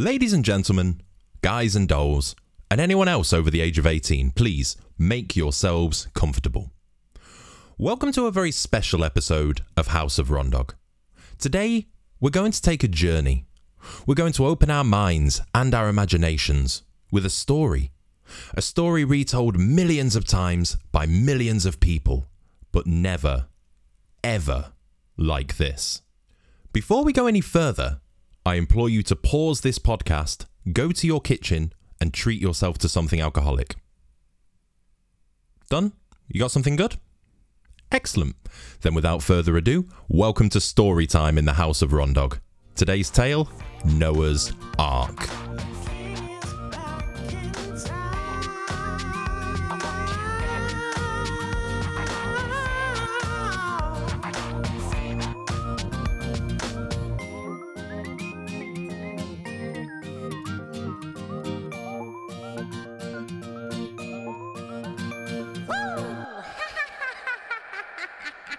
Ladies and gentlemen, guys and dolls, and anyone else over the age of 18, please make yourselves comfortable. Welcome to a very special episode of House of Rondog. Today, we're going to take a journey. We're going to open our minds and our imaginations with a story. A story retold millions of times by millions of people, but never, ever like this. Before we go any further, I implore you to pause this podcast, go to your kitchen, and treat yourself to something alcoholic. Done? You got something good? Excellent. Then, without further ado, welcome to story time in the House of Rondog. Today's tale Noah's Ark.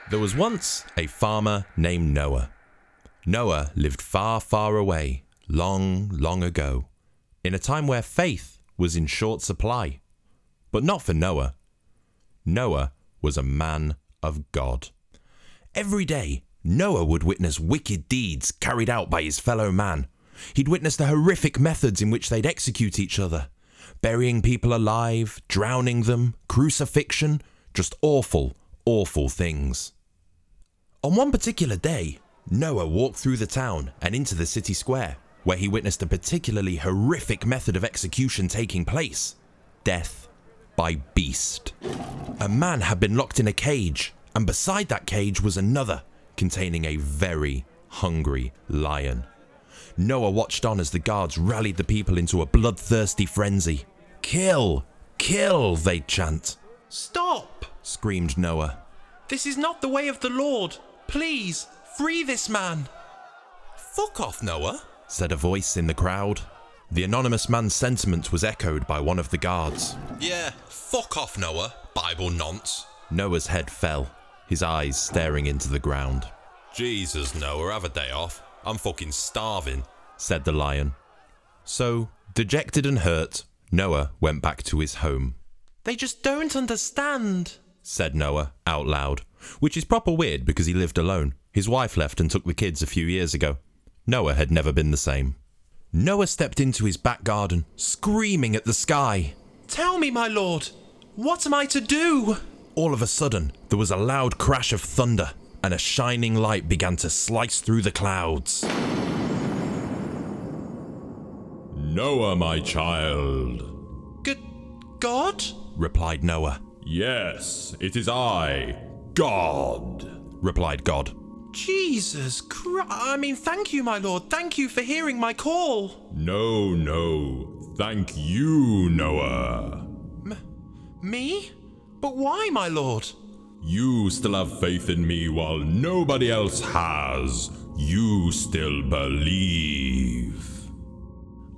There was once a farmer named Noah. Noah lived far, far away, long, long ago, in a time where faith was in short supply. But not for Noah. Noah was a man of God. Every day, Noah would witness wicked deeds carried out by his fellow man. He'd witness the horrific methods in which they'd execute each other burying people alive, drowning them, crucifixion, just awful, awful things. On one particular day, Noah walked through the town and into the city square, where he witnessed a particularly horrific method of execution taking place death by beast. A man had been locked in a cage, and beside that cage was another, containing a very hungry lion. Noah watched on as the guards rallied the people into a bloodthirsty frenzy. Kill! Kill! they'd chant. Stop! Screamed Noah. This is not the way of the Lord. Please, free this man. Fuck off, Noah, said a voice in the crowd. The anonymous man's sentiment was echoed by one of the guards. Yeah, fuck off, Noah. Bible nonce. Noah's head fell, his eyes staring into the ground. Jesus, Noah, have a day off. I'm fucking starving. Said the lion. So, dejected and hurt, Noah went back to his home. They just don't understand, said Noah out loud, which is proper weird because he lived alone. His wife left and took the kids a few years ago. Noah had never been the same. Noah stepped into his back garden, screaming at the sky. Tell me, my lord, what am I to do? All of a sudden, there was a loud crash of thunder, and a shining light began to slice through the clouds. Noah, my child. Good God? replied Noah. Yes, it is I, God, replied God. Jesus Christ. I mean, thank you, my lord. Thank you for hearing my call. No, no. Thank you, Noah. M- me? But why, my lord? You still have faith in me while nobody else has. You still believe.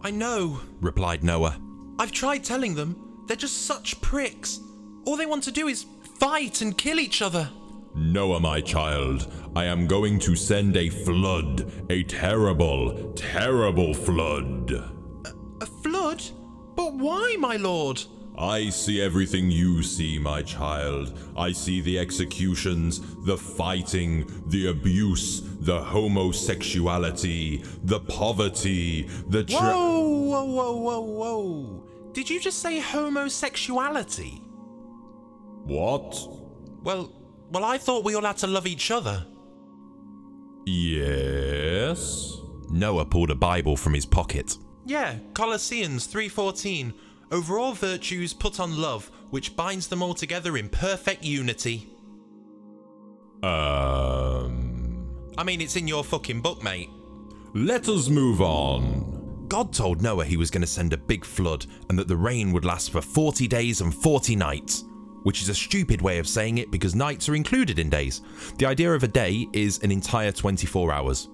I know, replied Noah. I've tried telling them. They're just such pricks. All they want to do is fight and kill each other. Noah, my child, I am going to send a flood. A terrible, terrible flood. A, a flood? But why, my lord? I see everything you see, my child. I see the executions, the fighting, the abuse, the homosexuality, the poverty, the tra- Whoa, whoa, whoa, whoa, whoa. Did you just say homosexuality? What? Well, well, I thought we all had to love each other. Yes. Noah pulled a Bible from his pocket. Yeah, Colossians 3:14. Over all virtues put on love, which binds them all together in perfect unity. Um. I mean, it's in your fucking book, mate. Let us move on. God told Noah he was going to send a big flood and that the rain would last for 40 days and 40 nights. Which is a stupid way of saying it because nights are included in days. The idea of a day is an entire 24 hours.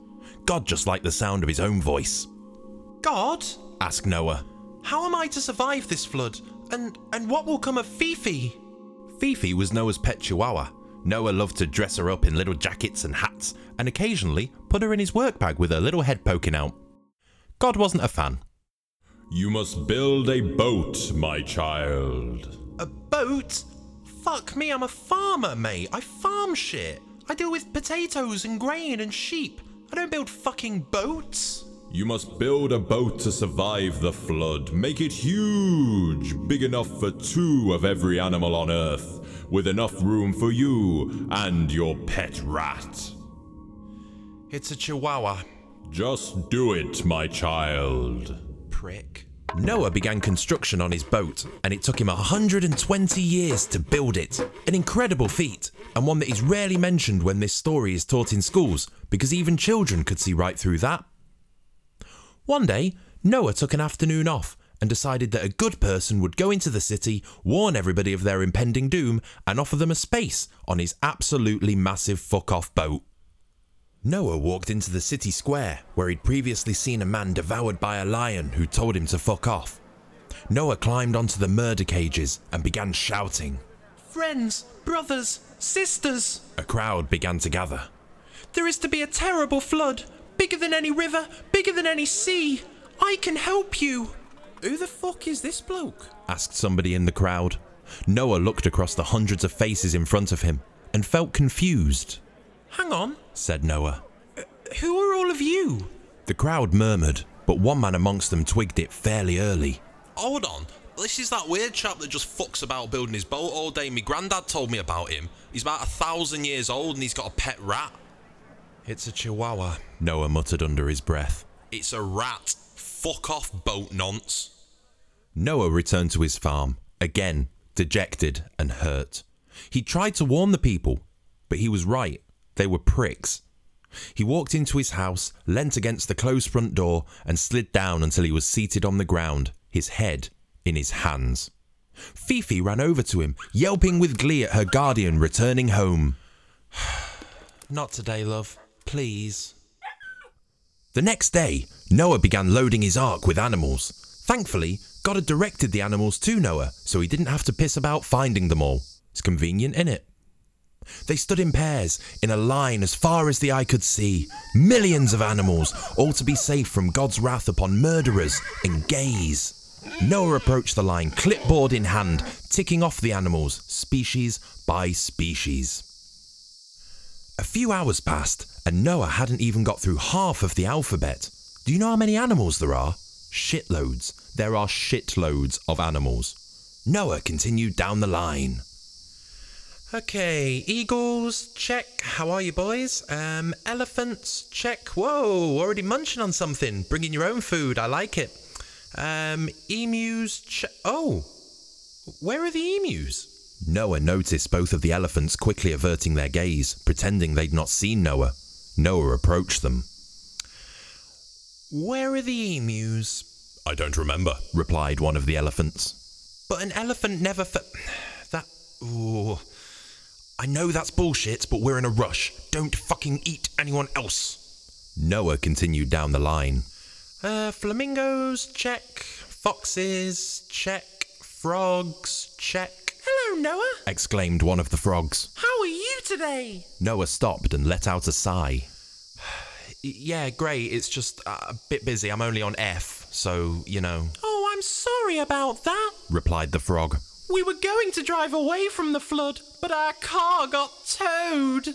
God just liked the sound of his own voice. God? asked Noah. How am I to survive this flood? And and what will come of Fifi? Fifi was Noah's pet chihuahua. Noah loved to dress her up in little jackets and hats, and occasionally put her in his work bag with her little head poking out. God wasn't a fan. You must build a boat, my child. A boat? Fuck me, I'm a farmer, mate. I farm shit. I deal with potatoes and grain and sheep. I don't build fucking boats. You must build a boat to survive the flood. Make it huge, big enough for two of every animal on Earth, with enough room for you and your pet rat. It's a chihuahua. Just do it, my child. Prick. Noah began construction on his boat, and it took him 120 years to build it. An incredible feat, and one that is rarely mentioned when this story is taught in schools, because even children could see right through that. One day, Noah took an afternoon off and decided that a good person would go into the city, warn everybody of their impending doom, and offer them a space on his absolutely massive fuck off boat. Noah walked into the city square where he'd previously seen a man devoured by a lion who told him to fuck off. Noah climbed onto the murder cages and began shouting. Friends, brothers, sisters, A crowd began to gather. there is to be a terrible flood. Bigger than any river, bigger than any sea. I can help you. Who the fuck is this bloke? asked somebody in the crowd. Noah looked across the hundreds of faces in front of him and felt confused, Hang on. said Noah. Uh, who are all of you? The crowd murmured, but one man amongst them twigged it fairly early. Hold on. This is that weird chap that just fucks about building his boat all day. My granddad told me about him. He's about a thousand years old and he's got a pet rat. It's a chihuahua. Noah muttered under his breath. It's a rat. Fuck off, boat nonce. Noah returned to his farm, again, dejected and hurt. He tried to warn the people, but he was right. They were pricks. He walked into his house, leant against the closed front door, and slid down until he was seated on the ground, his head in his hands. Fifi ran over to him, yelping with glee at her guardian returning home. Not today, love. Please. The next day, Noah began loading his ark with animals. Thankfully, God had directed the animals to Noah, so he didn't have to piss about finding them all. It's convenient, innit? They stood in pairs, in a line as far as the eye could see. Millions of animals, all to be safe from God's wrath upon murderers and gays. Noah approached the line, clipboard in hand, ticking off the animals, species by species. A few hours passed, and Noah hadn't even got through half of the alphabet. Do you know how many animals there are? Shitloads. There are shitloads of animals. Noah continued down the line. Okay, eagles, check. How are you, boys? Um, elephants, check. Whoa, already munching on something. Bringing your own food. I like it. Um, emus, check. Oh, where are the emus? Noah noticed both of the elephants quickly averting their gaze, pretending they'd not seen Noah. Noah approached them, Where are the emus? I don't remember. replied one of the elephants. But an elephant never. Fa- that. Ooh. I know that's bullshit, but we're in a rush. Don't fucking eat anyone else. Noah continued down the line. Uh, flamingos, check. Foxes, check. Frogs, check. Hello, Noah. Exclaimed one of the frogs. How are you today? Noah stopped and let out a sigh. Yeah, great. It's just uh, a bit busy. I'm only on F, so, you know. Oh, I'm sorry about that. Replied the frog. We were going to drive away from the flood, but our car got towed.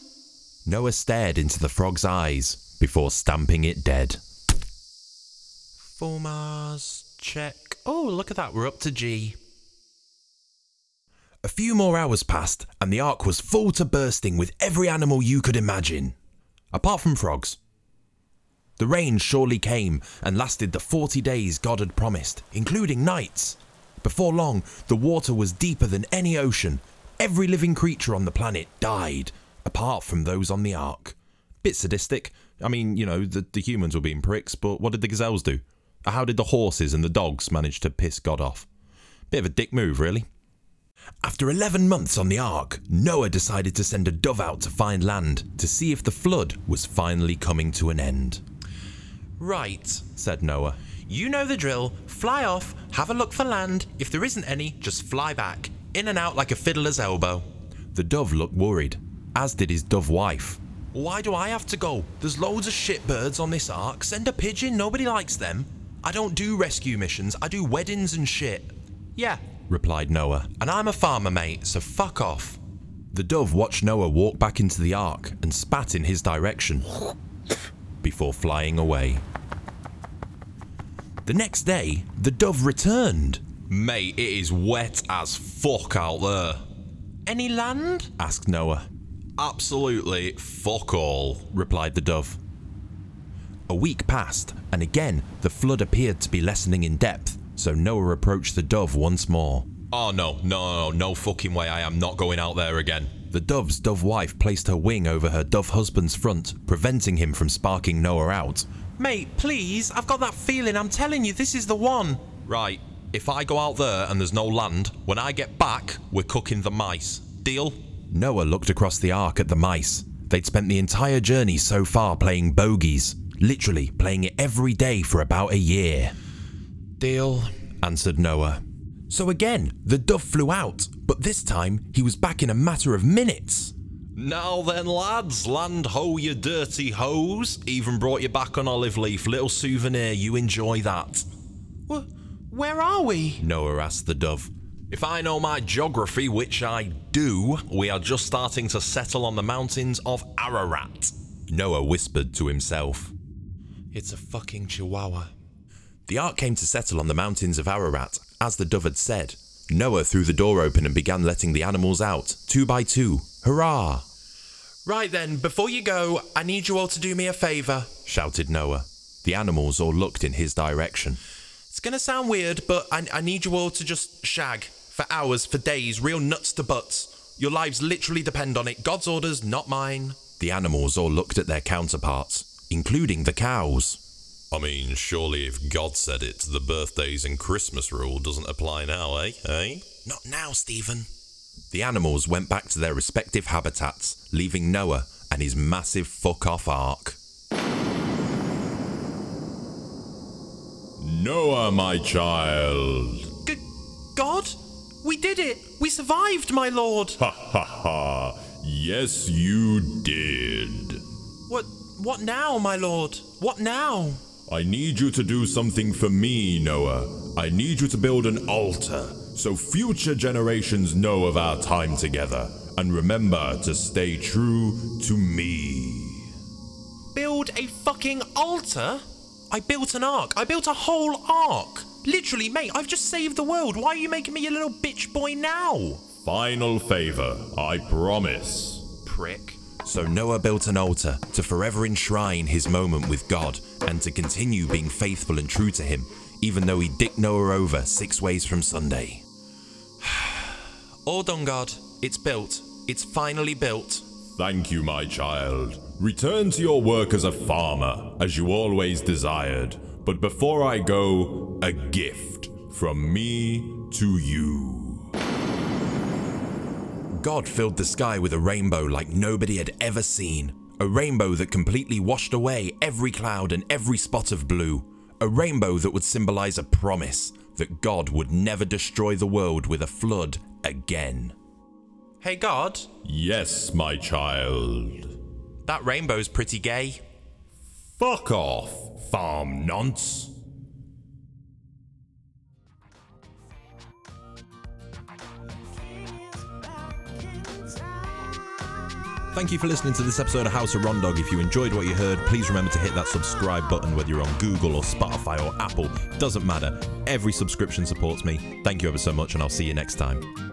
Noah stared into the frog's eyes before stamping it dead. Fulmars, check. Oh, look at that. We're up to G. A few more hours passed, and the ark was full to bursting with every animal you could imagine. Apart from frogs. The rain surely came and lasted the 40 days God had promised, including nights. Before long, the water was deeper than any ocean. Every living creature on the planet died, apart from those on the ark. Bit sadistic. I mean, you know, the, the humans were being pricks, but what did the gazelles do? How did the horses and the dogs manage to piss God off? Bit of a dick move, really. After 11 months on the ark, Noah decided to send a dove out to find land to see if the flood was finally coming to an end. Right. Said Noah. You know the drill. Fly off, have a look for land. If there isn't any, just fly back. In and out like a fiddler's elbow. The dove looked worried, as did his dove wife. Why do I have to go? There's loads of shitbirds on this ark. Send a pigeon, nobody likes them. I don't do rescue missions, I do weddings and shit. Yeah, replied Noah. And I'm a farmer, mate, so fuck off. The dove watched Noah walk back into the ark and spat in his direction before flying away. The next day, the dove returned. Mate, it is wet as fuck out there. any land? Asked Noah. Absolutely fuck all. replied the dove. A week passed, and again the flood appeared to be lessening in depth, so Noah approached the dove once more. Oh no, no, no, no fucking way, I am not going out there again. The dove's dove wife placed her wing over her dove husband's front, preventing him from sparking Noah out. Mate, please, I've got that feeling. I'm telling you, this is the one. Right, if I go out there and there's no land, when I get back, we're cooking the mice. Deal? Noah looked across the ark at the mice. They'd spent the entire journey so far playing bogeys, literally playing it every day for about a year. Deal. answered Noah. So again, the dove flew out, but this time he was back in a matter of minutes. Now then, lads, land ho, you dirty hose. Even brought you back on olive leaf, little souvenir. You enjoy that. Wh- where are we? Noah asked the dove. If I know my geography, which I do, we are just starting to settle on the mountains of Ararat. Noah whispered to himself. It's a fucking chihuahua. The ark came to settle on the mountains of Ararat, as the dove had said. Noah threw the door open and began letting the animals out, two by two. Hurrah! Right then, before you go, I need you all to do me a favour. shouted Noah. The animals all looked in his direction. It's gonna sound weird, but I, I need you all to just shag for hours, for days, real nuts to butts. Your lives literally depend on it. God's orders, not mine. The animals all looked at their counterparts, including the cows. I mean, surely if God said it, the birthdays and Christmas rule doesn't apply now, eh? Eh? Not now, Stephen. The animals went back to their respective habitats, leaving Noah and his massive fuck off ark. Noah, my child. G- God? We did it! We survived, my lord! Ha ha ha. Yes, you did. What what now, my lord? What now? I need you to do something for me, Noah. I need you to build an altar so future generations know of our time together. And remember to stay true to me. Build a fucking altar? I built an ark. I built a whole ark. Literally, mate, I've just saved the world. Why are you making me a little bitch boy now? Final favor, I promise. Prick. So Noah built an altar to forever enshrine his moment with God and to continue being faithful and true to him, even though he dicked Noah over six ways from Sunday. All done, God. It's built. It's finally built. Thank you, my child. Return to your work as a farmer, as you always desired. But before I go, a gift from me to you. God filled the sky with a rainbow like nobody had ever seen. A rainbow that completely washed away every cloud and every spot of blue. A rainbow that would symbolize a promise that God would never destroy the world with a flood again. Hey, God, Yes, my child. That rainbow's pretty gay. Fuck off, farm nonce. Thank you for listening to this episode of House of Rondog. If you enjoyed what you heard, please remember to hit that subscribe button, whether you're on Google or Spotify or Apple. Doesn't matter. Every subscription supports me. Thank you ever so much, and I'll see you next time.